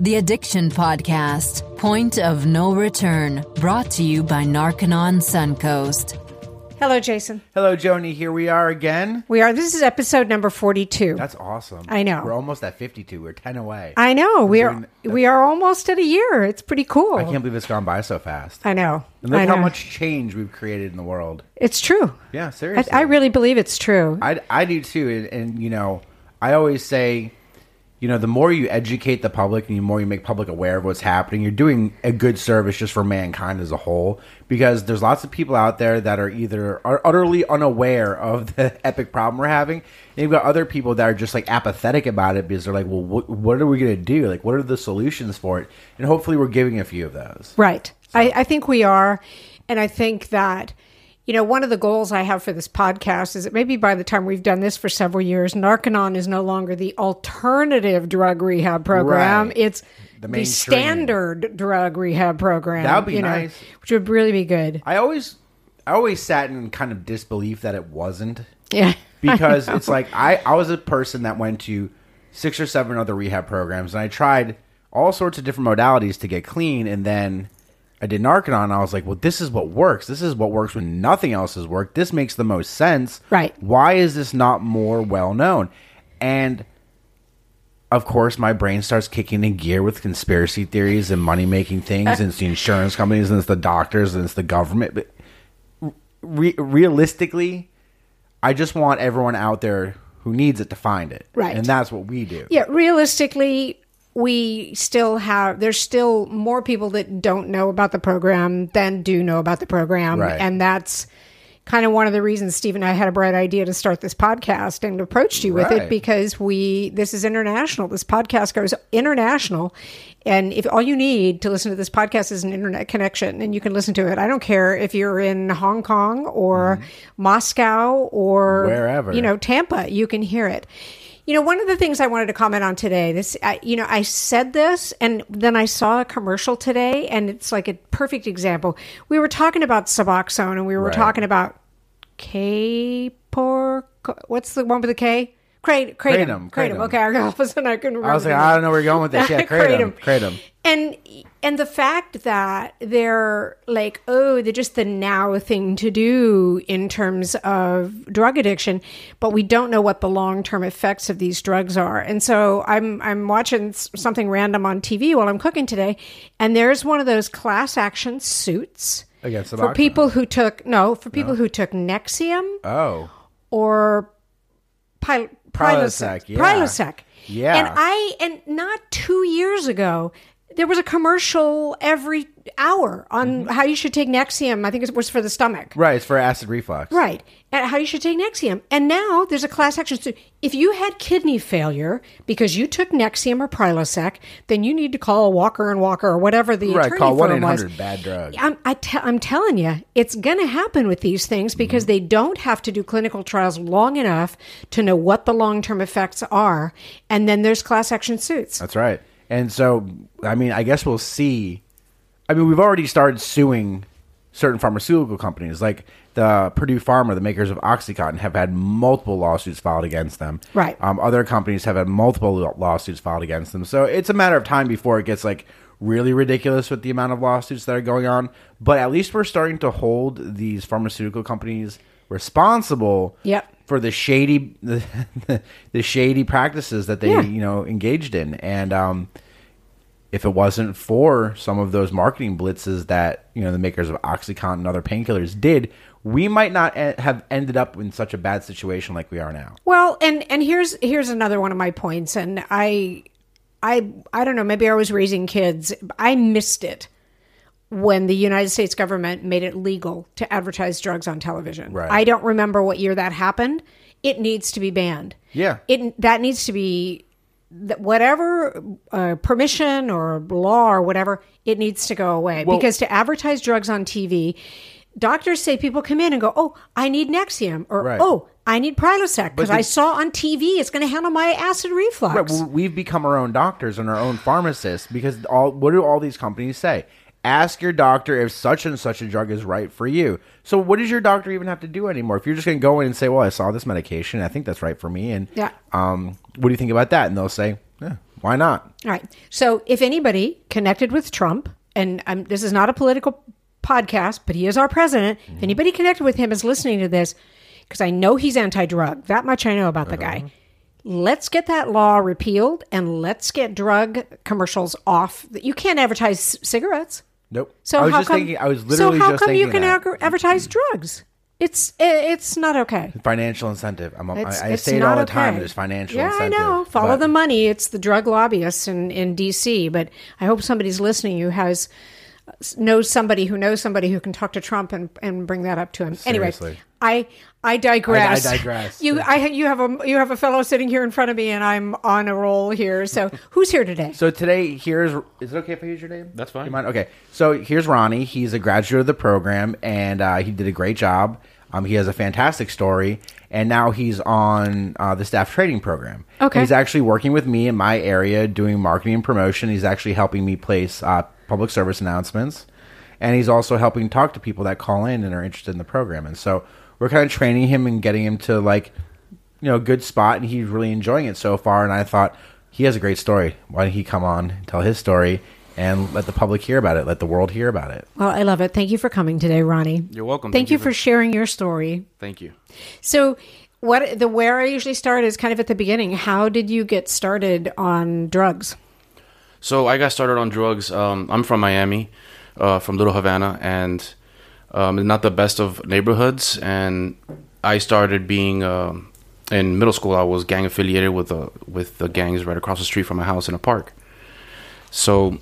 The Addiction Podcast, Point of No Return, brought to you by Narconon Suncoast. Hello, Jason. Hello, Joni. Here we are again. We are. This is episode number forty-two. That's awesome. I know. We're almost at 52. We're 10 away. I know. We are. doing- We are almost at a year. It's pretty cool. I can't believe it's gone by so fast. I know. And look I how much change we've created in the world. It's true. Yeah, I, seriously. I really believe it's true. I, I do too. And, and, you know, I always say, you know, the more you educate the public and the more you make public aware of what's happening, you're doing a good service just for mankind as a whole. Because there's lots of people out there that are either are utterly unaware of the epic problem we're having, and you've got other people that are just like apathetic about it because they're like, well, what, what are we going to do? Like, what are the solutions for it? And hopefully, we're giving a few of those. Right. I, I think we are. And I think that, you know, one of the goals I have for this podcast is that maybe by the time we've done this for several years, Narconon is no longer the alternative drug rehab program. Right. It's The the, standard drug rehab program. That would be you know, nice. which would really be good. I always, I always sat in kind of disbelief that it wasn't. Yeah. because it's like I, I was a person that went to six or seven other rehab programs and I tried all sorts of different modalities to get clean and then I did Narconon I was like, well, this is what works. This is what works when nothing else has worked. This makes the most sense. Right. Why is this not more well known? And of course, my brain starts kicking in gear with conspiracy theories and money making things, and it's the insurance companies, and it's the doctors, and it's the government. But re- realistically, I just want everyone out there who needs it to find it, Right. And that's what we do. Yeah, realistically, we still have there's still more people that don't know about the program than do know about the program, Right. and that's kind of one of the reasons Steve and I had a bright idea to start this podcast and approached you with it because we this is international. This podcast goes international, and if all you need to listen to this podcast is an internet connection, and you can listen to it. I don't care if you're in Hong Kong or mm-hmm. Moscow or. Wherever. you know Tampa, you can hear it. You know, one of the things I wanted to comment on today, this, I, you know, I said this and then I saw a commercial today and it's like a perfect example. We were talking about Suboxone and we were Right. talking about K por, what's the one with the K? Kratom. Kratom. Kratom, kratom. Okay, all of a sudden I couldn't remember. I was like, I don't know where you're going with this. Yeah, kratom, kratom. And and the fact that they're like, oh, they're just the now thing to do in terms of drug addiction, but we don't know what the long term effects of these drugs are. And so I'm I'm watching something random on TV while I'm cooking today, and there's one of those class action suits Against for people who took no for people who took Nexium Oh, or Pil- Prilosec, Prilosec. yeah. Prilosec. Yeah. And I and not two years ago, there was a commercial every hour on how you should take Nexium. I think it was for the stomach. right. It's for acid reflux. Right. And how you should take Nexium. And now there's a class action suit. If you had kidney failure because you took Nexium or Prilosec, then you need to call Walker and Walker or whatever the Right. attorney Call one eight hundred bad drug. I'm, I te- I'm telling you, it's going to happen with these things because Mm-hmm. they don't have to do clinical trials long enough to know what the long term effects are. And then there's class action suits. That's right. And so, I mean, I guess we'll see. I mean, we've already started suing certain pharmaceutical companies, like the Purdue Pharma, the makers of OxyContin, have had multiple lawsuits filed against them. Right. Um, other companies have had multiple lawsuits filed against them. So it's a matter of time before it gets like really ridiculous with the amount of lawsuits that are going on. But at least we're starting to hold these pharmaceutical companies responsible Yep. for the shady the, the shady practices that they Yeah. you know engaged in and um if it wasn't for some of those marketing blitzes that you know the makers of oxycontin and other painkillers did we might not have ended up in such a bad situation like we are now Well, and and here's here's another one of my points, and I, I I don't know. Maybe I was raising kids. I missed it when the United States government made it legal to advertise drugs on television. Right. I don't remember what year that happened. It needs to be banned. Yeah. It that needs to be that whatever uh, permission or law or whatever, it needs to go away Well- because to advertise drugs on TV. Doctors say people come in and go, "Oh, I need Nexium," or Right. "Oh, I need Prilosec because I saw on TV it's going to handle my acid reflux." Right, well, we've become our own doctors and our own pharmacists because all what do all these companies say? Ask your doctor if such and such a drug is right for you. So what does your doctor even have to do anymore? If you're just going to go in and say, "Well, I saw this medication, I think that's right for me," and Yeah. um, what do you think about that? And they'll say, "Yeah, Why not? All right. So if anybody connected with Trump, and um, this is not a political podcast, but he is our president. If anybody connected with him is listening to this, because I know he's anti-drug. That much I know about the guy. Let's get that law repealed and let's get drug commercials off. You can't advertise c- cigarettes. Nope. So I was how just come, thinking. I was literally so how just come you can that. advertise drugs? It's it's not okay. financial incentive. I'm, It's, I it's say it all the time. okay. There's financial yeah, incentive. I know. Follow but- the money. It's the drug lobbyists in, in D.C. But I hope somebody's listening who has knows somebody who knows somebody who can talk to Trump and, and bring that up to him. Seriously. Anyway, I I digress. I- I digress. You I you have a you have a fellow sitting here in front of me, and I'm on a roll here. So who's here today? So today, here's. Is it okay if I use your name? That's fine. You mind? Okay. So here's Rony. He's a graduate of the program, and uh, he did a great job. Um, he has a fantastic story, and now he's on uh, the staff training program. Okay. He's actually working with me in my area doing marketing and promotion. He's actually helping me place uh, public service announcements, and he's also helping talk to people that call in and are interested in the program. And so we're kind of training him and getting him to like you know, a good spot, and he's really enjoying it so far. And I thought he has a great story. Why don't he come on, tell his story, and let the public hear about it, let the world hear about it. Well, I love it. Thank you for coming today, Rony. You're welcome. Thank, you for sharing your story. Thank you. So, what the where I usually start is kind of at the beginning. How did you get started on drugs? So I got started on drugs. Um, I'm from Miami, uh, from Little Havana, and um, not the best of neighborhoods. And I started being um, in middle school. I was gang affiliated with the with the gangs right across the street from my house in a park. So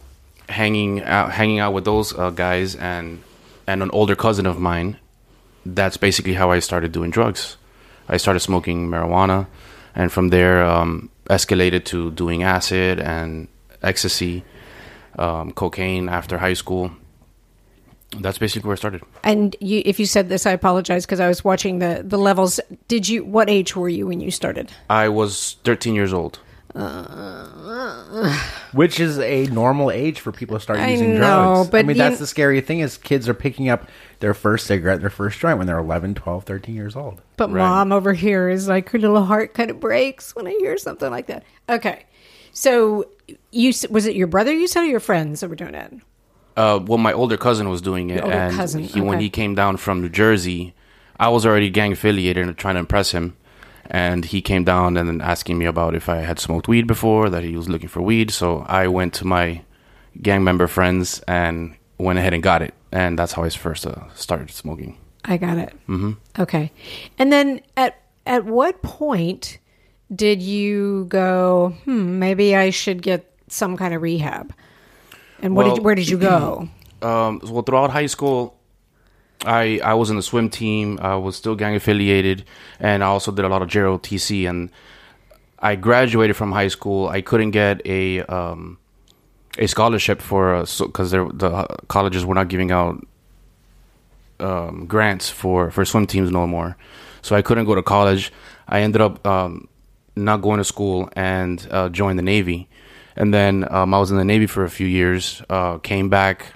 hanging out, hanging out with those uh, guys and and an older cousin of mine. That's basically how I started doing drugs. I started smoking marijuana, and from there um, escalated to doing acid and ecstasy, um, cocaine after high school. That's basically where I started. And you, if you said this, I apologize because I was watching the the levels. Did you? What age were you when you started? I was 13 years old. Uh, Which is a normal age for people to start I using know, drugs. I mean, you- that's the scary thing is kids are picking up their first cigarette, their first joint when they're 11, 12, 13 years old. But Right. mom over here is like her little heart kind of breaks when I hear something like that. Okay, so you was it your brother you said or your friends that were doing it? Uh, well, my older cousin was doing it, and cousin, he, when he came down from New Jersey, I was already gang affiliated and trying to impress him. And he came down and then asking me about if I had smoked weed before, that he was looking for weed. So I went to my gang member friends and went ahead and got it, and that's how I first uh, started smoking. I got it. Mm-hmm. Okay, and then at at what point did you go? Hmm, maybe I should get some kind of rehab. And what Well- did where did you go? Um, well, throughout high school, I I was in the swim team. I was still gang affiliated, and I also did a lot of JROTC. And I graduated from high school. I couldn't get a um, a scholarship for because so, the uh, colleges were not giving out um, grants for for swim teams no more. So I couldn't go to college. I ended up um, not going to school and uh, joined the Navy. And then um, I was in the Navy for a few years. Uh, came back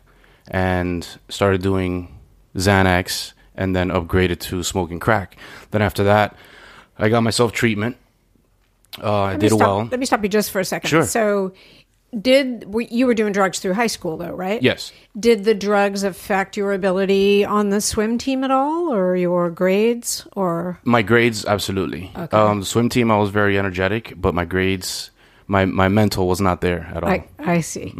and started doing Xanax, and then upgraded to smoking crack. Then after that, I got myself treatment. Uh, I did stop, well. Let me stop you just for a second. Sure. So, did you were doing drugs through high school though, right? Yes. Did the drugs affect your ability on the swim team at all, or your grades, or My grades, absolutely. Okay. Um, swim team, I was very energetic, but my grades, my my mental was not there at all. I I see.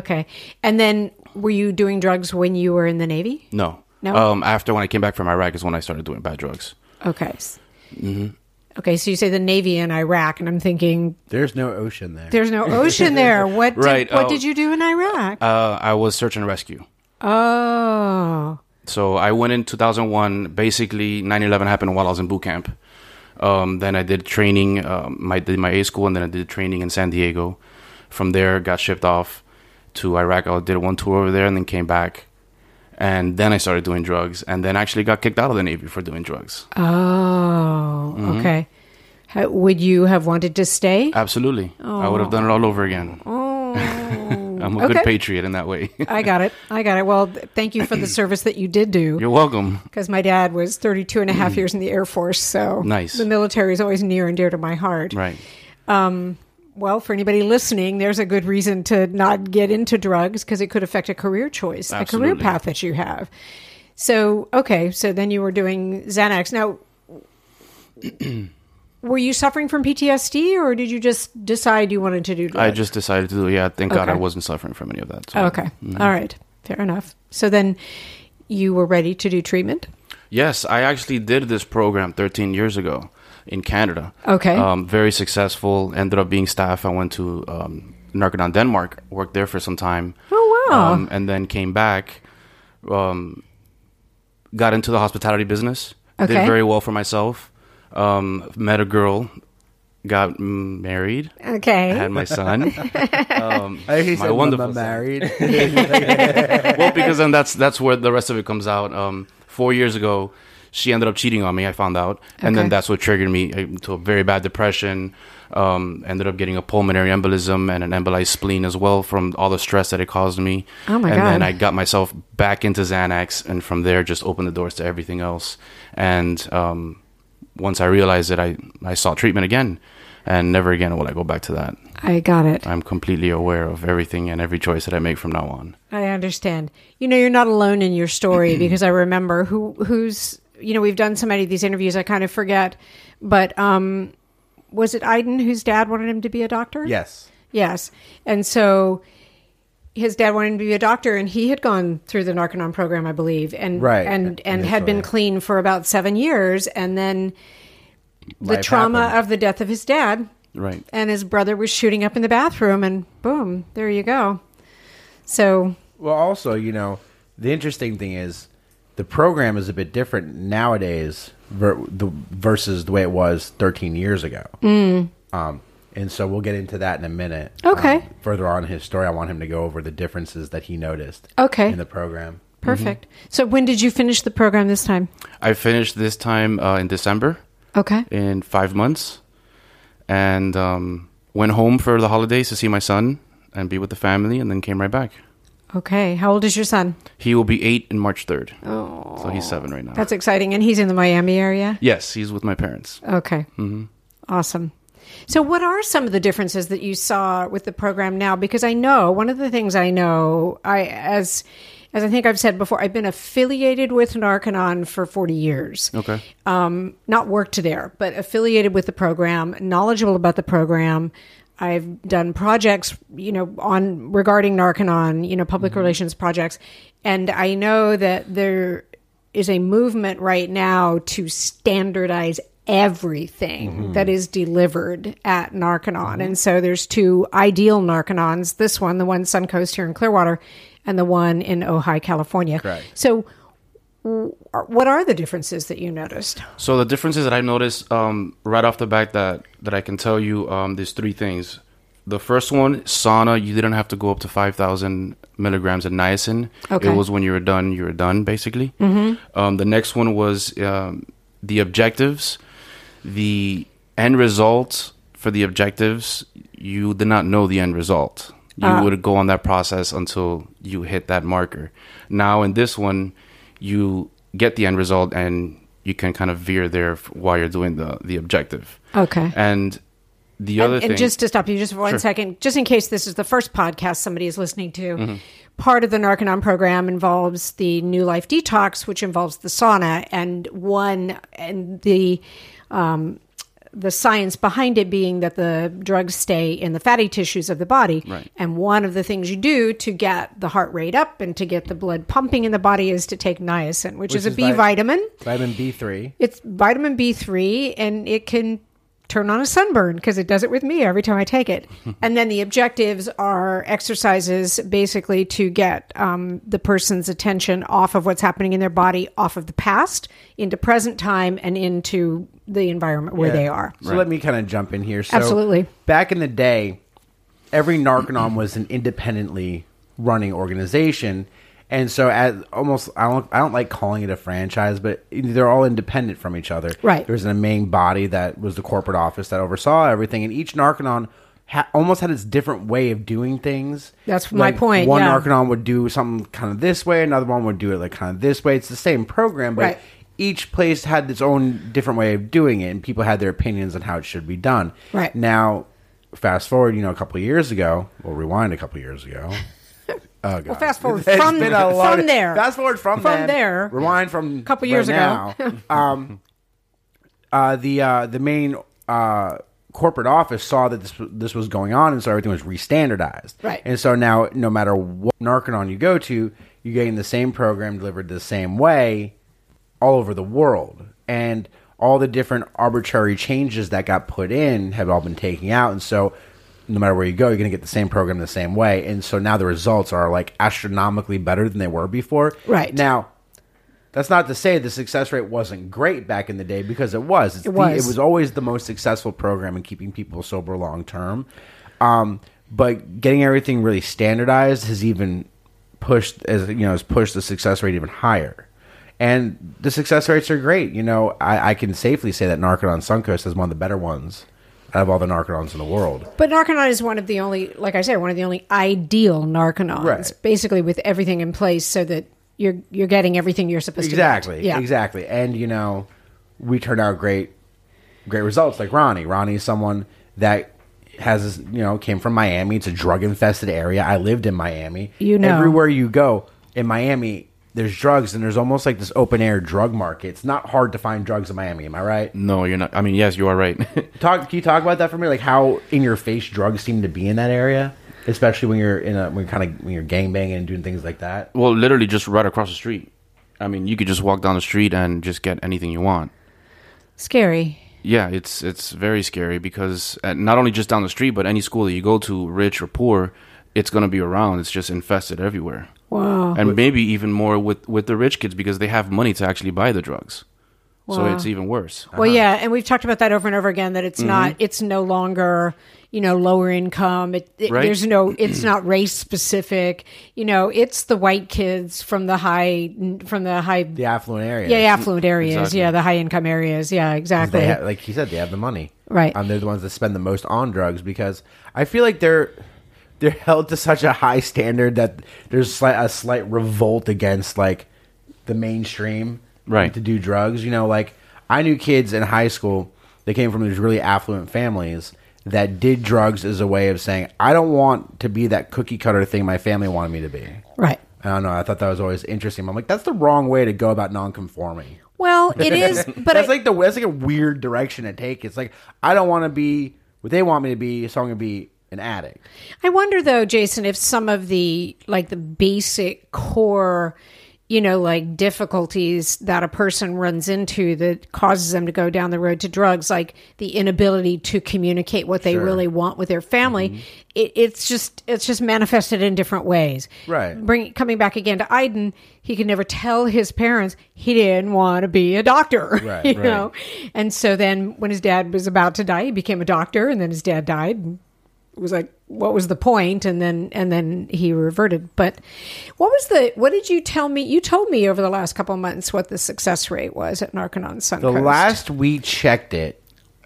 Okay, and then were you doing drugs when you were in the Navy? no. No? Um, after when I came back from Iraq is when I started doing bad drugs. Okay. Okay, so you say the Navy in Iraq, and I'm thinking There's no ocean there. there's no ocean there. What did, Right, What oh. did you do in Iraq? Uh, I was search and rescue. oh, So I went in 2001. Basically, 9/11 happened while I was in boot camp. Um, then I did training. Um, my did my A school, and then I did training in San Diego. From there, got shipped off to Iraq. I did one tour over there, and then came back. And then I started doing drugs, and then actually got kicked out of the Navy for doing drugs. oh, Mm-hmm. okay. How, would you have wanted to stay? Absolutely, I would have done it all over again. Oh, I'm a good patriot in that way. I got it. I got it. Well, th- thank you for the service that you did do. You're welcome. Because my dad was 32 and a half mm. years in the Air Force. So Nice. the military is always near and dear to my heart. Right. Um, well, for anybody listening, there's a good reason to not get into drugs because it could affect a career choice, a career path that you have. So, okay, so then you were doing Xanax. Now, were you suffering from PTSD or did you just decide you wanted to do drugs? I just decided to do. Yeah, thank God I wasn't suffering from any of that. so- Okay. All right. Fair enough. So then you were ready to do treatment? Yes, I actually did this program 13 years ago in Canada. Okay. Um, very successful. Ended up being staff. I went to um, Narconon, Denmark. Worked there for some time. Oh, wow. Um, and then came back. Um, got into the hospitality business. Okay. Did very well for myself. Um, met a girl. Got married. Okay. Had my son. um, I he my said wonderful mama son. married. well, because then that's that's where the rest of it comes out. Um, four years ago, she ended up cheating on me. I found out, and then that's what triggered me uh, to a very bad depression. Um, ended up getting a pulmonary embolism and an embolized spleen as well from all the stress that it caused me. Oh, my and then I got myself back into Xanax, and from there just opened the doors to everything else. And um, once I realized it, I I sought treatment again, and never again will I go back to that. I got it. I'm completely aware of everything and every choice that I make from now on. I understand. You know, you're not alone in your story because I remember who who's you know we've done so many of these interviews. I kind of forget, but um, was it Iden whose dad wanted him to be a doctor? yes. Yes, and so his dad wanted to be a doctor, and he had gone through the Narconon program, I believe, and Right, and and had been clean for about seven years, and then the Life trauma happened. of the death of his dad Right. and his brother was shooting up in the bathroom and boom there you go so Well, also, you know, the interesting thing is the program is a bit different nowadays ver- the, versus the way it was 13 years ago. Mm. Um, and so we'll get into that in a minute. Okay. Um, further on in his story, I want him to go over the differences that he noticed Okay. in the program. perfect so when did you finish the program this time I finished this time uh, in December okay in five months, and um, went home for the holidays to see my son and be with the family, and then came right back. okay how old is your son He will be eight in March third, oh, so he's seven right now. that's exciting and he's in the miami area yes, he's with my parents. okay awesome so what are some of the differences that you saw with the program now because i know one of the things i know i as as i think i've said before i've been affiliated with narconon for 40 years Okay. um, not worked there, but affiliated with the program, knowledgeable about the program. I've done projects, you know, on regarding Narconon, you know, public relations projects, and I know that there is a movement right now to standardize everything that is delivered at Narconon. And so there's two ideal Narconons, this one, the one Suncoast here in Clearwater, and the one in Ojai, California. Correct. So what are the differences that you noticed? So the differences that I noticed um, right off the bat that that I can tell you, um, there's three things. The first one, sauna, you didn't have to go up to 5,000 milligrams of niacin. Okay. It was when you were done, you were done, basically. Mm-hmm. Um, the next one was um, the objectives. The end result for the objectives, you did not know the end result. You would go on that process until you hit that marker. Now, in this one, you get the end result and you can kind of veer there while you're doing the, the objective. Okay. And the other and, thing, and just to stop you just for one Sure. second, just in case this is the first podcast somebody is listening to, Mm-hmm. part of the Narconon program involves the New Life Detox, which involves the sauna, and one and the um, the science behind it being that the drugs stay in the fatty tissues of the body. Right. And one of the things you do to get the heart rate up and to get the blood pumping in the body is to take niacin, which, is a B vi- vitamin. Vitamin B3. It's vitamin B3 and it can turn on a sunburn because it does it with me every time I take it. and then the objectives are exercises basically to get um, the person's attention off of what's happening in their body, off of the past, into present time, and into the environment where Yeah. they are. So let me kind of jump in here. So Absolutely. Back in the day, every Narconon was an independently running organization. And so, as almost, I don't, I don't like calling it a franchise, but they're all independent from each other. Right. There's an a main body that was the corporate office that oversaw everything, and each Narconon ha- almost had its different way of doing things. That's my point. One yeah. Narconon would do something kind of this way, another one would do it like kind of this way. It's the same program, but Right. each place had its own different way of doing it, and people had their opinions on how it should be done. Right. Now, fast forward, you know, a couple of years ago, we'll rewind a couple of years ago. Oh, God. Well, fast forward It's from- been a long- from there. Fast forward from, From then, there. Rewind from a Couple years ago. um, uh, the uh, the main uh, corporate office saw that this this was going on, and so everything was restandardized. Right. And so now, no matter what Narconon you go to, you're getting the same program delivered the same way all over the world, and all the different arbitrary changes that got put in have all been taken out, and so. No matter where you go, you're going to get the same program the same way, and so now the results are like astronomically better than they were before. Right. now, that's not to say the success rate wasn't great back in the day because it was. It's It the- was. it was always the most successful program in keeping people sober long term. Um, but getting everything really standardized has even pushed as you know has pushed the success rate even higher. And the success rates are great. You know, I, I can safely say that Narcan Narconon Suncoast is one of the better ones out of all the Narconons in the world. But Narconon is one of the only, like I said, one of the only ideal Narconons, Right. basically with everything in place so that you're you're getting everything you're supposed exactly to get. Yeah. exactly and you know we turned out great great results like rony rony is someone that has you know came from miami it's a drug infested area i lived in miami You know. everywhere you go in miami there's drugs and there's almost like this open air drug market it's not hard to find drugs in miami am i right No, you're not. I mean, yes, you are right. talk can you talk about that for me like how in your face drugs seem to be in that area especially when you're in a when you're kind of when you're gang banging and doing things like that well, literally just right across the street. I mean, you could just walk down the street and just get anything you want. Scary. Yeah, it's it's very scary because uh, not only just down the street, but any school that you go to, rich or poor, it's gonna be around. It's just infested everywhere, Wow. and maybe even more with with the rich kids because they have money to actually buy the drugs. So it's even worse. Well, yeah, and we've talked about that over and over again. That it's Mm-hmm. not, it's no longer, you know, lower income. It, it- Right. There's no, it's not race specific. You know, it's the white kids from the high, from the high, the affluent areas. yeah, affluent areas. Exactly. Yeah, the high income areas. Yeah, exactly. They ha- like he said, they have the money, Right. Um, they're the ones that spend the most on drugs because I feel like they're they're held to such a high standard that there's slight, a slight revolt against like the mainstream, Right. To do drugs, you know, like I knew kids in high school that came from these really affluent families that did drugs as a way of saying, I don't want to be that cookie cutter thing my family wanted me to be. right. I don't know. I thought that was always interesting. I'm like, that's the wrong way to go about non-conforming. Well, it is, but that's I- like the that's like a weird direction to take. It's like I don't want to be what they want me to be, so I'm going to be an addict. I wonder though, Jason, if some of the like the basic core, you know, like difficulties that a person runs into that causes them to go down the road to drugs, like the inability to communicate what they Sure. really want with their family, mm-hmm. it, it's just it's just manifested in different ways. Right. Bring coming back again to Iden, he could never tell his parents he didn't want to be a doctor. Right, you right. know, and so then when his dad was about to die, he became a doctor, and then his dad died. And was like what was the point? And then and then he reverted. But what was the what did you tell me? You told me over the last couple of months what the success rate was at narconon suncoast. The last we checked it,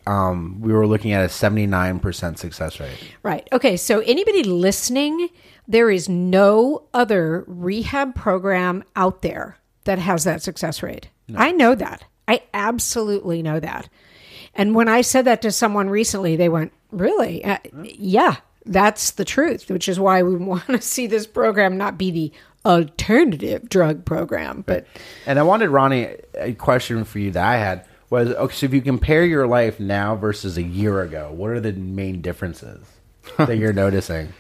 um, we were looking at a 79% success rate. right. Okay. So anybody listening there is no other rehab program out there that has that success rate. I know that. I absolutely know that. And when i said that to someone recently they went really uh, yeah that's the truth which is why we want to see this program not be the alternative drug program but And I wanted Rony a question for you that I had was okay. So if you compare your life now versus a year ago, what are the main differences that you're noticing?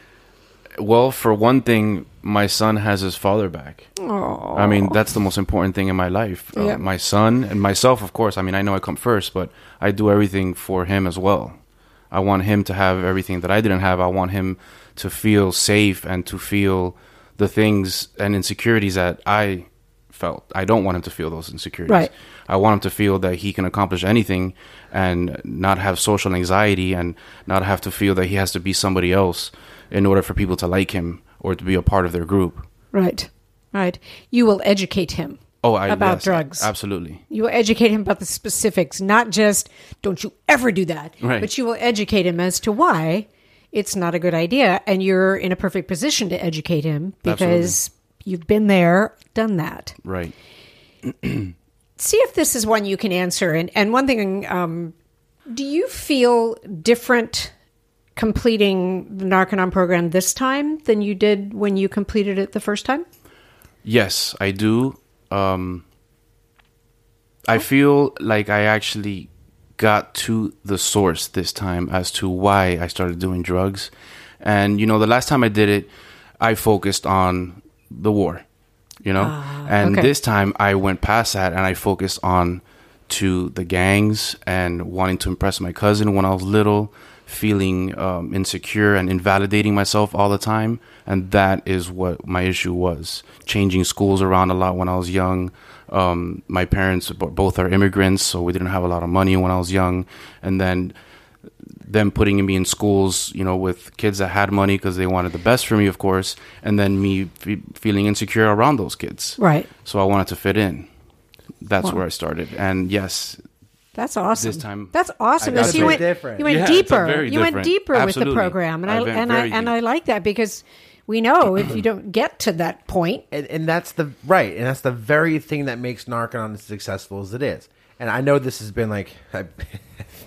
Well, for one thing, my son has his father back. I mean, that's the most important thing in my life. Uh, Yeah. my son and myself, of course. I mean, I know I come first, but I do everything for him as well. I want him to have everything that I didn't have. I want him to feel safe and to feel the things and insecurities that I felt. I don't want him to feel those insecurities. Right. I want him to feel that he can accomplish anything and not have social anxiety and not have to feel that he has to be somebody else in order for people to like him or to be a part of their group. right right you will educate him Oh, I, about yes, drugs Absolutely. You will educate him about the specifics, not just don't you ever do that, Right. but you will educate him as to why it's not a good idea. And you're in a perfect position to educate him because you've been there, done that. Right. See if this is one you can answer. And, and one thing, um, do you feel different completing the Narconon program this time than you did when you completed it the first time? Yes, I do. Um, I feel like I actually got to the source this time as to why I started doing drugs. And, you know, the last time I did it, I focused on the war, you know? and okay. this time I went past that and I focused on to the gangs and wanting to impress my cousin when I was little, feeling um, insecure and invalidating myself all the time. And that is what my issue was. Changing schools around a lot when I was young. Um, my parents both are immigrants, so we didn't have a lot of money when I was young. And then them putting me in schools, you know, with kids that had money because they wanted the best for me, of course, and then me fe- feeling insecure around those kids. Right. So I wanted to fit in. That's Wow. where I started. And yes, That's awesome. This time- that's awesome. I So you went different. you went Yeah, deeper. very You went different- deeper with the program, and I, I and I very and. I like that because we know if you don't get to that point, and, and that's the right, and that's the very thing that makes Narconon as successful as it is. And I know this has been like I've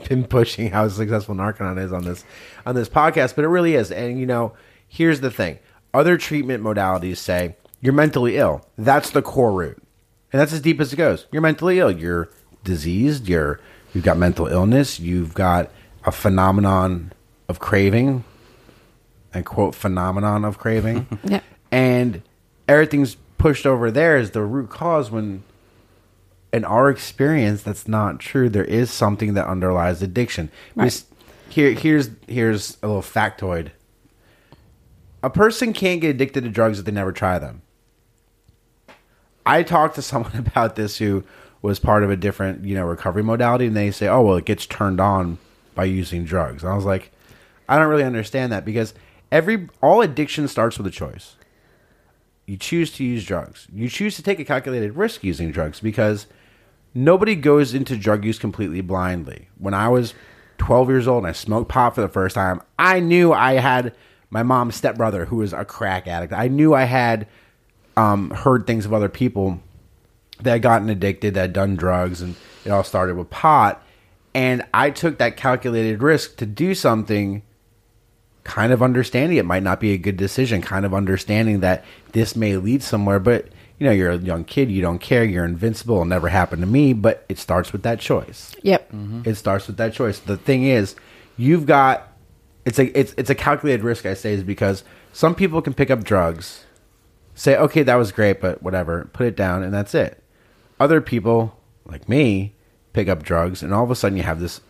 been pushing how successful Narconon is on this on this podcast, but it really is. And you know, here's the thing: other treatment modalities say you're mentally ill. That's the core root, and that's as deep as it goes. You're mentally ill. You're diseased. You're you've got mental illness. You've got a phenomenon of craving, and quote phenomenon of craving Yeah. and everything's pushed over there as the root cause when in our experience that's not true there is something that underlies addiction Right. here here's here's a little factoid a person can't get addicted to drugs if they never try them i talked to someone about this who was part of a different you know recovery modality and they say oh well it gets turned on by using drugs and i was like i don't really understand that because every all addiction starts with a choice you choose to use drugs. You choose to take a calculated risk using drugs because nobody goes into drug use completely blindly. When I was 12 years old and I smoked pot for the first time, I knew I had my mom's stepbrother who was a crack addict. I knew I had um, heard things of other people that had gotten addicted, that had done drugs, and it all started with pot. And I took that calculated risk to do something kind of understanding it might not be a good decision, kind of understanding that this may lead somewhere, but you know, you're a young kid, you don't care, you're invincible, it'll never happen to me, but it starts with that choice. yep, mm-hmm. It starts with that choice. The thing is, you've got it's a it's it's a calculated risk I say is because some people can pick up drugs, say, okay, that was great, but whatever, put it down and that's it. Other people, like me, pick up drugs and all of a sudden you have this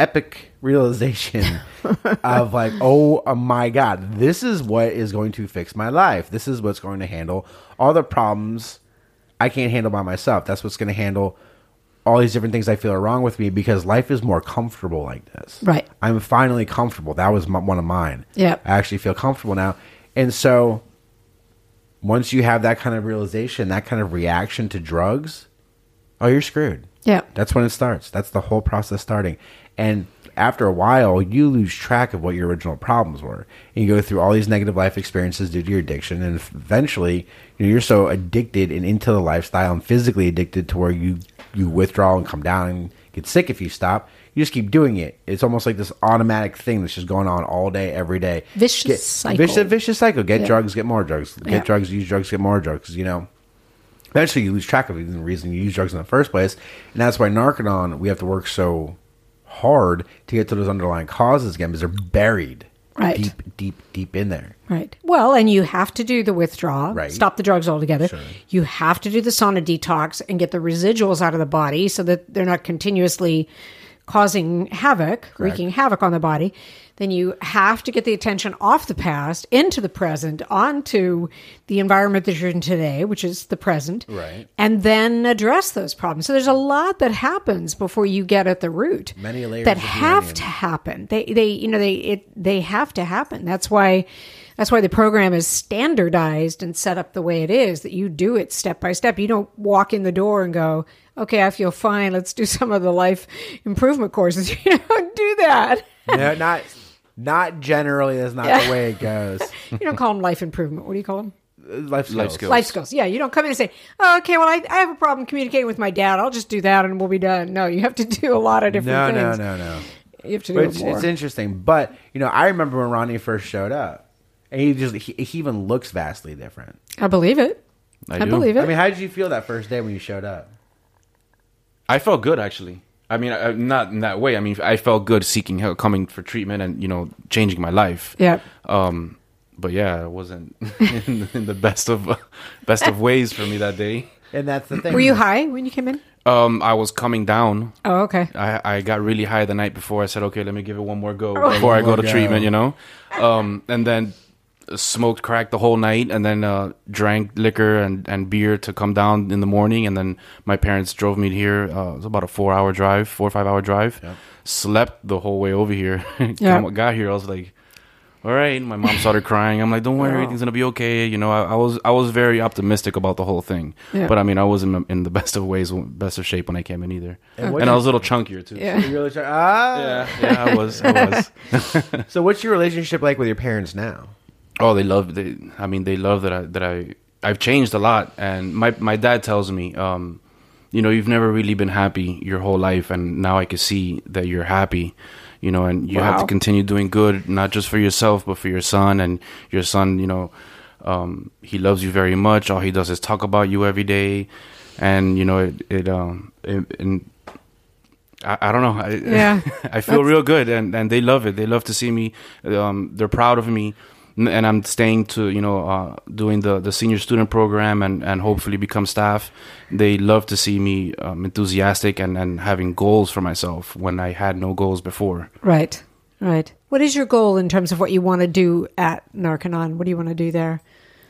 epic realization of like, oh uh, my god, this is what is going to fix my life. This is what's going to handle all the problems I can't handle by myself. That's what's going to handle all these different things I feel are wrong with me because life is more comfortable like this. Right. I'm finally comfortable. That was m one of mine. Yep. I actually feel comfortable now. And so once you have that kind of realization, that kind of reaction to drugs, oh, you're screwed. yeah, That's when it starts. That's the whole process starting. And after a while, you lose track of what your original problems were. And you go through all these negative life experiences due to your addiction. And eventually, you know, you're so addicted and into the lifestyle and physically addicted to where you, you withdraw and come down and get sick if you stop. You just keep doing it. It's almost like this automatic thing that's just going on all day, every day. Vicious Get- cycle. Vicious, vicious cycle. Get Yeah. drugs, get more drugs. Get Yeah. drugs, use drugs, get more drugs. You know, eventually you lose track of even the reason you use drugs in the first place. And that's why Narconon, we have to work so hard to get to those underlying causes again because they're buried Right. deep, deep, deep in there. right. Well, and you have to do the withdrawal, Right. stop the drugs altogether. Sure. You have to do the sauna detox and get the residuals out of the body so that they're not continuously causing havoc, wreaking havoc on the body. Then you have to get the attention off the past into the present, onto the environment that you're in today, which is the present, Right. and then address those problems. So there's a lot that happens before you get at the root Many layers that have to happen. They they you know they it they have to happen. That's why that's why the program is standardized and set up the way it is that you do it step by step. You don't walk in the door and go, "Okay, I feel fine. Let's do some of the life improvement courses." You don't do that. no, not, not generally. That's not Yeah. the way it goes. You don't call them life improvement. What do you call them? Uh, life skills. Life skills. Life skills. Yeah, you don't come in and say, oh, "Okay, well, I, I have a problem communicating with my dad. I'll just do that and we'll be done." No, you have to do a lot of different things. No, no, no, no. You have to do But it's, more. it's interesting. But you know, I remember when Rony first showed up, and he just he, he even looks vastly different. I believe it. I, I, do. believe it. I mean, how did you feel that first day when you showed up? I felt good actually. I mean, I, not in that way. I mean, I felt good seeking help, coming for treatment, and you know, changing my life. yeah. Um, but yeah, it wasn't in, in the best of best of ways for me that day. And that's the thing. Were you high when you came in? Um, I was coming down. Oh, okay. I, I got really high the night before. I said, okay, let me give it one more go Oh. before I go to more treatment, you know? Um, and then smoked crack the whole night and then uh, drank liquor and, and beer to come down in the morning. And then my parents drove me here. Uh, it was about a four hour drive, four or five hour drive. Slept the whole way over here. Yeah. Got here, I was like, all right. My mom started crying. I'm like, don't worry, everything's gonna be okay. You know, I, I was I was very optimistic about the whole thing. Yeah. But I mean, I wasn't in the best of ways, best of shape when I came in either. And And I was a little chunkier too. Yeah. You really try- ah. Yeah, yeah, I was. I was. So, what's your relationship like with your parents now? Oh, they love. They, I mean, they love that I that I I've changed a lot. And my my dad tells me, um, you know, you've never really been happy your whole life, and now I can see that you're happy. You know, and you have to continue doing good, not just for yourself, but for your son. And your son, you know, um, he loves you very much. All he does is talk about you every day, and you know, it, it um, it, and I, I don't know. I, Yeah. I feel real good, and, and they love it. They love to see me. Um, they're proud of me, and I'm staying to you know uh, doing the, the senior student program and, and hopefully become staff. They love to see me um, enthusiastic and, and having goals for myself when I had no goals before. Right. Right. What is your goal in terms of what you want to do at Narconon? What do you want to do there?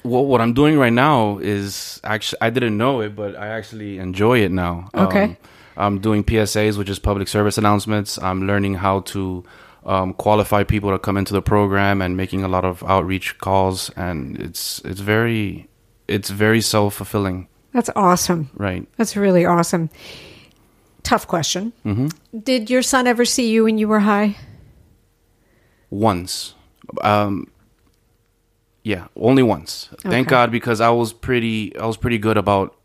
Well, what I'm doing right now is actually I didn't know it, but I actually enjoy it now. Okay. Um, I'm doing PSAs, which is public service announcements. I'm learning how to um, qualify people to come into the program and making a lot of outreach calls, and it's it's very it's very self fulfilling, That's awesome. right? That's really awesome. Tough question. Mm-hmm. Did your son ever see you when you were high? Once, um, yeah, only once. Thank God because I was pretty I was pretty good about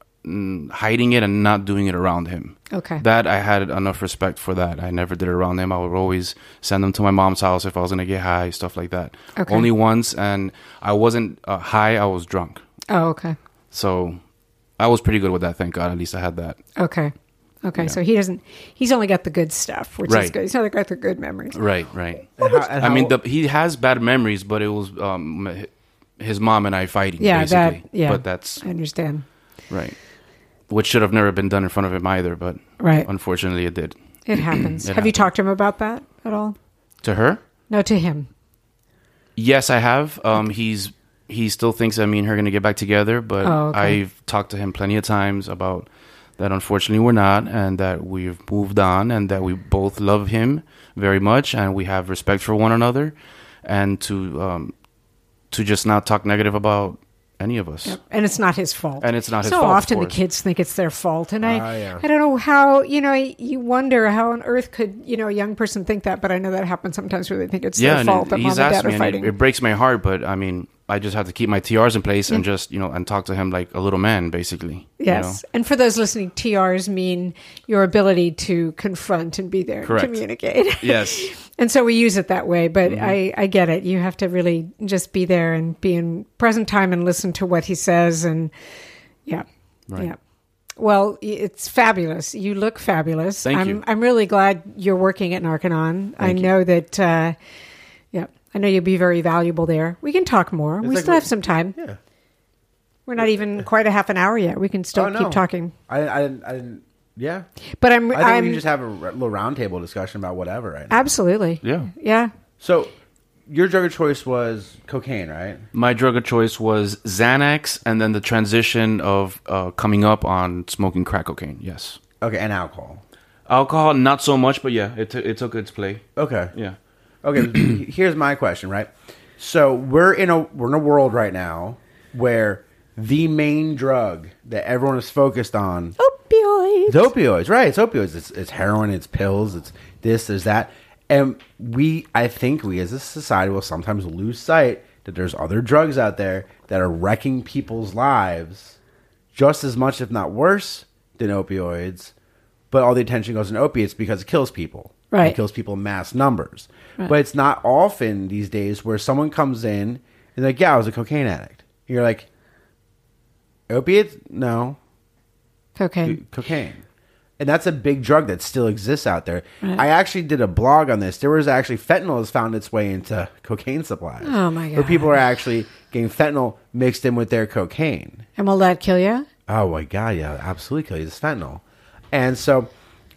hiding it and not doing it around him. Okay. That I had enough respect for that. I never did it around him. I would always send them to my mom's house if I was gonna get high, stuff like that. Okay. Only once, and I wasn't uh, high. I was drunk, oh, okay. so I was pretty good with that. Thank God. At least I had that. Okay. Okay. Yeah. So he doesn't, he's only got the good stuff, which is good. He's only got the good memories. Right, right. And how- and I mean, the, he has bad memories, but it was um, his mom and I fighting. Yeah. basically. That, yeah. But that's I understand. right. Which should have never been done in front of him either, but Right. unfortunately, it did. It happens. It Have you talked to him about that at all? To her, No, to him. Yes, I have. Um, he's he still thinks that me and her are gonna get back together, but Oh, okay. I've talked to him plenty of times about that. Unfortunately, we're not, and that we've moved on, and that we both love him very much, and we have respect for one another, and to um, to just not talk negative about any of us. And it's not his fault. And it's not his so fault, of often the kids think it's their fault, and I, Ah, yeah. I don't know how you know. You wonder how on earth could you know a young person think that, but I know that happens sometimes where they think it's Yeah, their fault that mom he's and dad me, are and it, it breaks my heart, but I mean, I just have to keep my TRs in place and just you know and talk to him like a little man, basically. you Yes. know? And for those listening, TRs mean your ability to confront and be there and communicate. Yes. and so we use it that way, but Mm-hmm. I, I get it. You have to really just be there and be in present time and listen to what he says. And yeah. Right. Yeah. Well, it's fabulous. You look fabulous. Thank I'm, you. I'm really glad you're working at Narconon. I Thank you. know that, uh, I know you'll be very valuable there. We can talk more. we like still have some time. Yeah. We're not even quite a half an hour yet. We can still Oh, no. keep talking. I, I, didn't, I didn't. Yeah. But I'm, I think I'm we can just have a little roundtable discussion about whatever right now. absolutely. Yeah. Yeah. So, your drug of choice was cocaine, right? My drug of choice was Xanax, and then the transition of uh, coming up on smoking crack cocaine. Yes, Okay, and alcohol. alcohol not so much, but yeah, it, t- it took its play. Okay. Yeah, Okay, here's my question, right? So we're in a we're in a world right now where the main drug that everyone is focused on Opioids. is opioids, right? It's opioids. It's, it's heroin. It's pills. It's this. There's that. And we, I think, we as a society will sometimes lose sight that there's other drugs out there that are wrecking people's lives just as much, if not worse, than opioids. But all the attention goes in opiates because it kills people. Right. It kills people in mass numbers. But it's not often these days where someone comes in and like, yeah, I was a cocaine addict. You're like, opiates? No, Cocaine. cocaine. And that's a big drug that still exists out there. I actually did a blog on this. There was actually fentanyl has found its way into cocaine supplies. Oh, my god! Where people are actually getting fentanyl mixed in with their cocaine. And will that kill you? Oh my god, yeah, absolutely kill you. It's fentanyl. And so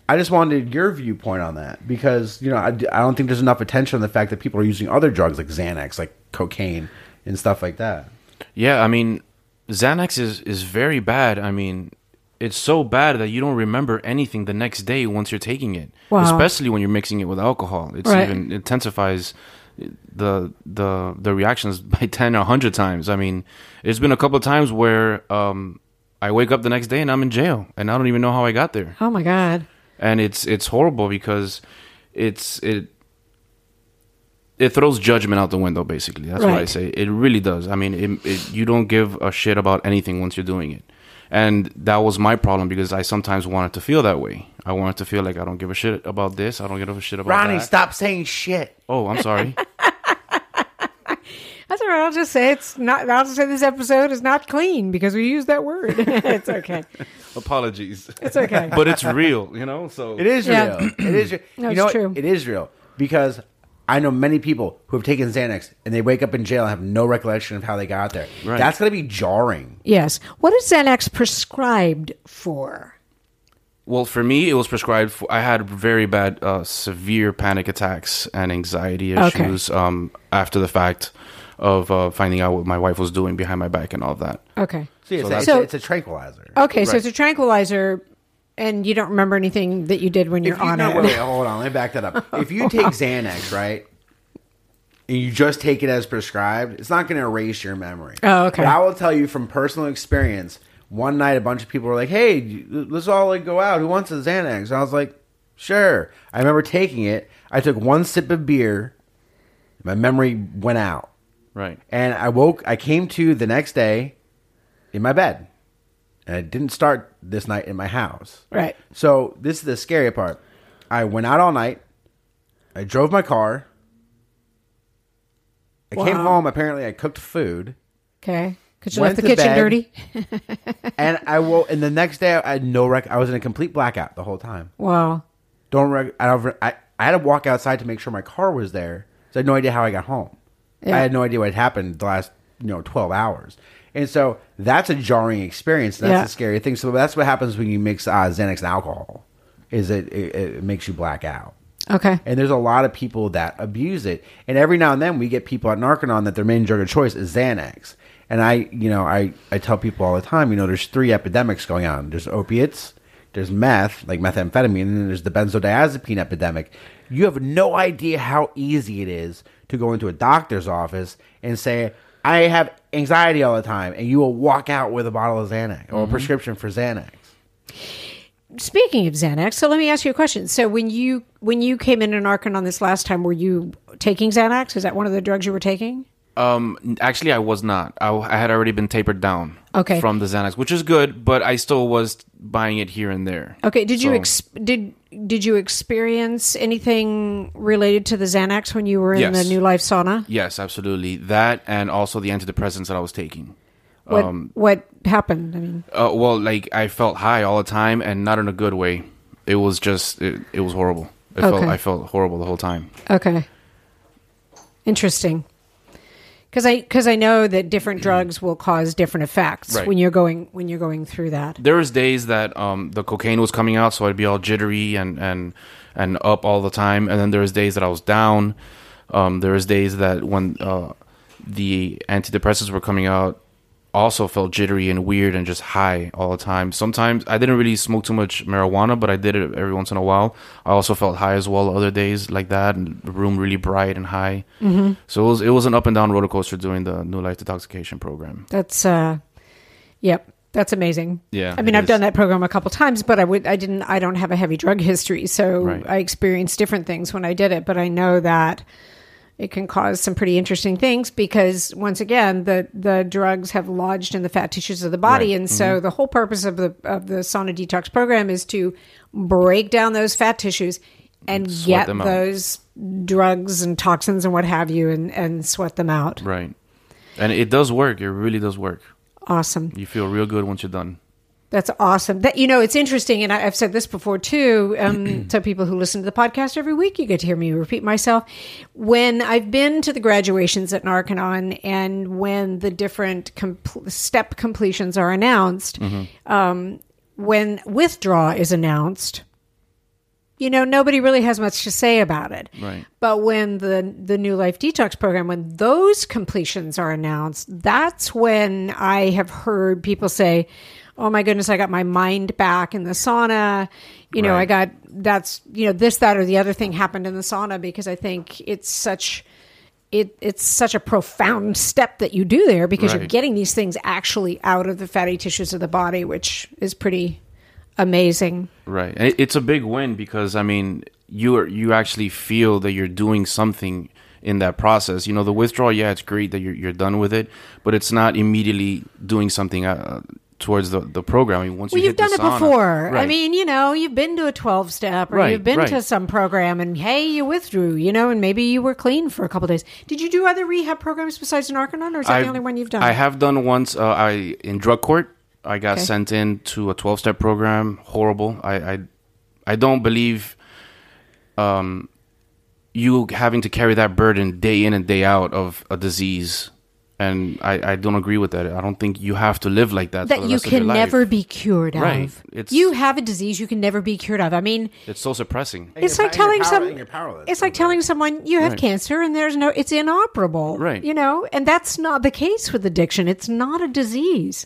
I just wanted your viewpoint on that because, you know, I, I don't think there's enough attention on the fact that people are using other drugs like Xanax, like cocaine and stuff like that. Yeah, I mean, Xanax is is very bad. I mean, it's so bad that you don't remember anything the next day once you're taking it. Wow. Especially when you're mixing it with alcohol. It's Right. even intensifies the the the reactions by 10 or 100 times. I mean, it's been a couple of times where um I wake up the next day and I'm in jail and I don't even know how I got there. Oh my God. And it's it's horrible because it's it it throws judgment out the window basically. That's what i say. It really does. I mean it, it, you don't give a shit about anything once you're doing it. And that was my problem because i sometimes wanted to feel that way. I wanted to feel like i don't give a shit about this. I don't give a shit about Rony, that. stop saying shit. oh i'm sorry That's all right. I'll just say it's not. I'll just say this episode is not clean because we use that word. it's okay. apologies It's okay. but it's real you know so It is Yeah. real. It is. Real. No, you it's know what? true. It is real because I know many people who have taken Xanax and they wake up in jail and have no recollection of how they got there. Right. That's going to be jarring. yes. What is Xanax prescribed for? Well, for me, it was prescribed. For, I had very bad, uh, severe panic attacks and anxiety Okay. issues um, after the fact of uh, finding out what my wife was doing behind my back and all of that. Okay. See, it's, So a, it's, So- a, it's a tranquilizer. Okay. So it's a tranquilizer, and you don't remember anything that you did when you're you, on no, it. wait, wait, hold on. Let me back that up. If you take Xanax, right, and you just take it as prescribed, it's not going to erase your memory. Oh, okay. But I will tell you from personal experience. One night, a bunch of people were like, "Hey, let's all like go out. Who wants a Xanax?" And I was like, "Sure." I remember taking it. I took one sip of beer. My memory went out, Right. and I woke. I came to the next day in my bed, and I didn't start this night in my house. Right. So this is the scary part. I went out all night. I drove my car. I came home. Apparently, I cooked food, Okay. Because you left the kitchen bed. dirty. and I woke, And the next day, I had no rec. I was in a complete blackout the whole time. Wow. Don't. Rec- I, don't, I I had to walk outside to make sure my car was there. So I had no idea how I got home. Yeah. I had no idea what had happened the last you know twelve hours. And so that's a jarring experience. That's Yeah. a scary thing. So that's what happens when you mix uh, Xanax and alcohol. Is it, it it makes you black out. Okay. And there's a lot of people that abuse it. And every now and then we get people at Narconon that their main drug of choice is Xanax. And I, you know, I, I tell people all the time, you know, there's three epidemics going on. There's opiates, there's meth, like methamphetamine, and then there's the benzodiazepine epidemic. You have no idea how easy it is to go into a doctor's office and say, I have anxiety all the time, and you will walk out with a bottle of Xanax or a mm-hmm. prescription for Xanax. Speaking of Xanax, so let me ask you a question. So when you when you came in Narconon this last time, were you taking Xanax? Is that one of the drugs you were taking? Um, actually, I was not. I, I had already been tapered down. Okay. From the Xanax, which is good, but I still was buying it here and there. Okay. Did you So- ex- did did you experience anything related to the Xanax when you were in the New Life sauna? Yes, absolutely. That and also the antidepressants that I was taking. What Um, what happened? I mean, Uh, well, like I felt high all the time, and not in a good way. It was just, it, it was horrible. I felt, Okay. I felt horrible the whole time. okay, interesting. Because I because I know that different drugs will cause different effects Right. when you're going when you're going through that. There was days that um, the cocaine was coming out, so I'd be all jittery and and and up all the time, and then there was days that I was down. Um, there was days that when uh, the antidepressants were coming out, also felt jittery and weird and just high all the time. Sometimes I didn't really smoke too much marijuana, but I did it every once in a while. I also felt high as well other days like that, and the room really bright and high. Mm-hmm. So it was it was an up and down roller coaster during the New Life Detoxification program. That's uh, yep. That's amazing. Yeah, I mean, I've is. done that program a couple times, but I would, I didn't, I don't have a heavy drug history, so Right. I experienced different things when I did it. But I know that it can cause some pretty interesting things because, once again, the the drugs have lodged in the fat tissues of the body, Right. and so mm-hmm. the whole purpose of the of the sauna detox program is to break down those fat tissues and Sweat get those drugs and toxins and what have you and, and sweat them out. Right. And it does work. It really does work. Awesome. You feel real good once you're done. That's awesome. That you know, it's interesting, and I, I've said this before too. Um, to people who listen to the podcast every week, you get to hear me repeat myself. When I've been to the graduations at Narconon, and when the different compl- step completions are announced, um, when withdraw is announced, you know, nobody really has much to say about it. Right. But when the the New Life Detox program, when those completions are announced, that's when I have heard people say, "Oh my goodness, I got my mind back in the sauna." You know, I got that's you know this, that, or the other thing happened in the sauna because I think it's such it it's such a profound step that you do there because you're getting these things actually out of the fatty tissues of the body, which is pretty amazing. Right. And it's a big win because I mean, you are, you actually feel that you're doing something in that process. You know, the withdrawal, yeah, it's great that you're you're done with it, but it's not immediately doing something uh, towards the the program. I mean, once Well, you you've hit done it sauna- before. I mean, you know, you've been to a 12 step or Right, you've been right. to some program and hey, you withdrew, you know, and maybe you were clean for a couple days. Did you do other rehab programs besides Narconon or is that I've- the only one you've done? I have done once. Uh, I in drug court. I got Okay. sent in to a twelve step program. Horrible. I, I I don't believe um you having to carry that burden day in and day out of a disease. And I, I don't agree with that. I don't think you have to live like that. for that the you rest of your can life. never be cured Right. of. It's- you have a disease you can never be cured of. I mean, It's so suppressing. And it's like pa- telling power- some powerless. it's like telling someone you have Right. cancer and there's no it's inoperable Right. you know and that's not the case with addiction it's not a disease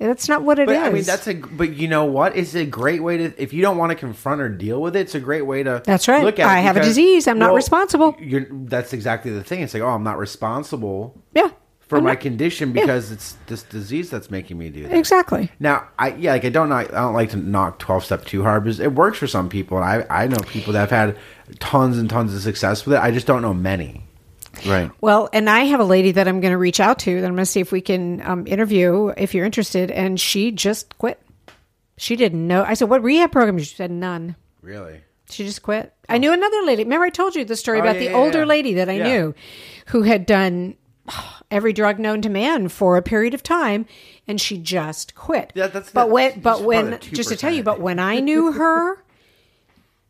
that's not what it is. But I mean, that's a. But you know what? It's a great way to. If you don't want to confront or deal with it, it's a great way to. That's right. Look at I it have a disease. I'm not responsible. You're, that's exactly the thing. It's like, oh, I'm not responsible yeah for I'm my not- condition because it's this disease that's making me do that. exactly Now, I yeah, like I don't knock, I don't like to knock twelve step too hard because it works for some people, and I I know people that have had tons and tons of success with it. I just don't know many. Right. Well, and I have a lady that I'm going to reach out to that I'm going to see if we can um, interview if you're interested. And she just quit. She didn't know. I said, "What rehab program?" She said, "None." Really? She just quit. I knew another lady. Remember, I told you the story Oh, about yeah, the yeah, older yeah. lady that I Yeah. knew, who had done every drug known to man for a period of time, and she just quit. Yeah, that's- but that's when, but when, just to tell you, but when I knew her,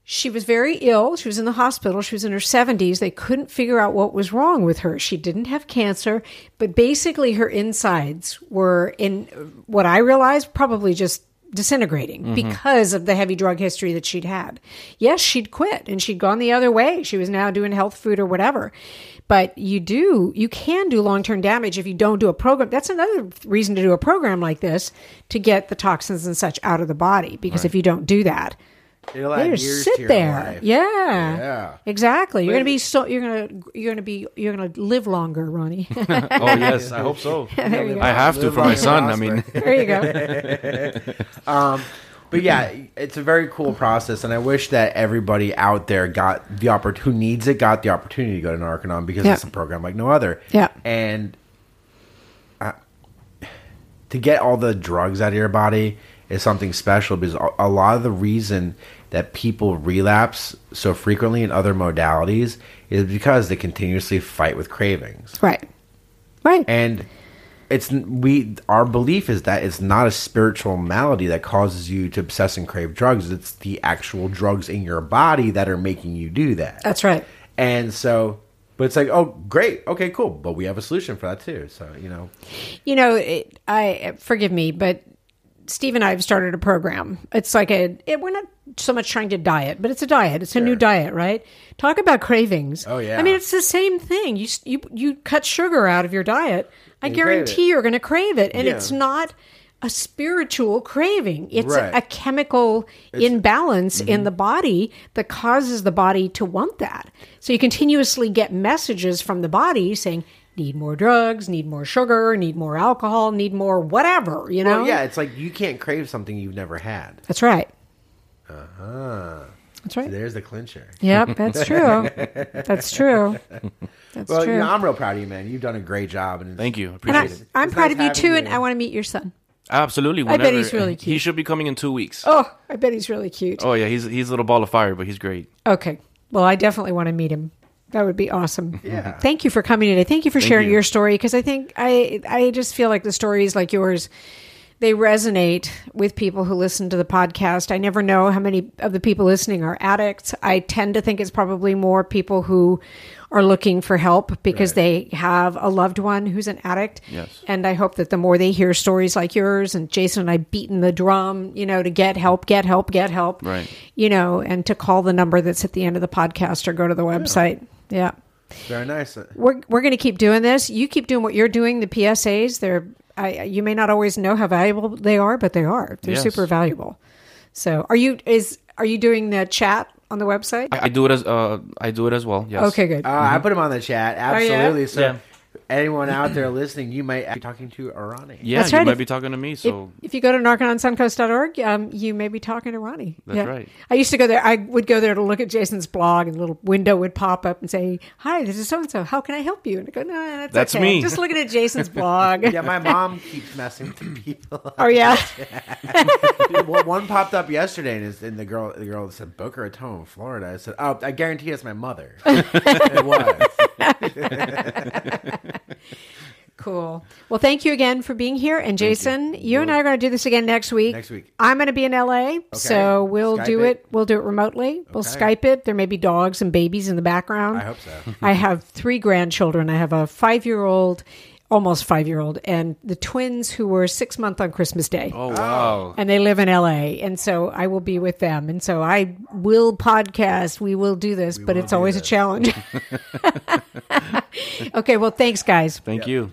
she was very ill. She was in the hospital. She was in her 70s. They couldn't figure out what was wrong with her. She didn't have cancer, but basically her insides were in what I realized probably just disintegrating mm-hmm. because of the heavy drug history that she'd had. Yes, she'd quit and she'd gone the other way. She was now doing health food or whatever. But you do, you can do long term damage if you don't do a program. That's another reason to do a program like this to get the toxins and such out of the body. Because if you don't do that, It'll they add just years sit to your there. life. Yeah. Yeah. Exactly. You're But- gonna be so you're gonna you're gonna be you're gonna live longer, Rony. Oh yes, I hope so. there you go. I have to Live for my son. I mean, There you go. Um, But yeah, it's a very cool process, and I wish that everybody out there got the opportunity, who needs it, got the opportunity to go to Narconon because Yeah. it's a program like no other. Yeah. and uh, to get all the drugs out of your body is something special because a lot of the reason that people relapse so frequently in other modalities is because they continuously fight with cravings. Right. Right. and it's we our belief is that it's not a spiritual malady that causes you to obsess and crave drugs it's the actual drugs in your body that are making you do that That's right. and so but it's like oh great okay cool but we have a solution for that too so you know You know, it, I forgive me, but Steve and I have started a program. It's like a it, we're not so much trying to diet, but it's a diet. It's a new diet, right? Talk about cravings. Oh, yeah. I mean, it's the same thing. You you you cut sugar out of your diet. I guarantee you're going to crave it, and Yeah. it's not a spiritual craving. It's a, Right. a chemical imbalance Mm-hmm. in the body that causes the body to want that. So you continuously get messages from the body saying, need more drugs, need more sugar, need more alcohol, need more whatever, you know? well, yeah it's like you can't crave something you've never had That's right. uh-huh. That's right. there's the clincher Yep, that's true. That's true. That's well true. you know, i'm real proud of you man you've done a great job and thank you. and I, Appreciate it. I'm It's proud nice of you too, you. and I want to meet your son. Absolutely. I bet he's really cute. He should be coming in two weeks. Oh, I bet he's really cute. Oh yeah, he's he's a little ball of fire, but he's great. Okay. Well, I definitely want to meet him. That would be awesome. Yeah. Thank you for coming today. Thank you for sharing you. your story because I think I I just feel like the stories like yours they resonate with people who listen to the podcast. I never know how many of the people listening are addicts. I tend to think it's probably more people who are looking for help because they have a loved one who's an addict. Yes. And I hope that the more they hear stories like yours and Jason and I beating the drum, you know, to get help, get help, get help. Right. You know, and to call the number that's at the end of the podcast or go to the website. Yeah. Very nice. We're we're going to keep doing this. You keep doing what you're doing. The PSAs, they're I, you may not always know how valuable they are, but they are. They're Yes. super valuable. So, are you is are you doing the chat on the website? I, I do it as uh I do it as well. Yes. okay, good. Uh, I put them on the chat. Oh, yeah? Absolutely. So, Yeah. Anyone out there listening, you might be talking to Arani. Yeah, That's you right. might If- be talking to me. So if you go to narcononsuncoast.org, um, you may be talking to Rony. That's right. I used to go there. I would go there to look at Jason's blog, and a little window would pop up and say, "Hi, this is so and so. How can I help you?" And I go, "No, that's, That's okay. me." I'm just looking at Jason's blog." Yeah, my mom keeps messing with people. Oh yeah. Well, one popped up yesterday, and, it's, and the girl, the girl said Boca Raton, Florida. I said, "Oh, I guarantee it's my mother." it was. Cool. Well, thank you again for being here. And Jason, you, and I are going to do this again next week. Next week. I'm going to be in LA, so we'll Skype do it. it. We'll do it remotely. We'll Skype it. There may be dogs and babies in the background. I hope so. I have three grandchildren. I have a five year old, almost five year old, and the twins who were six month on Christmas Day. Oh wow. Oh. And they live in LA. And so I will be with them. And so I will podcast. We will do this, but it's do always a challenge. okay. Well, thanks, guys. Thank you.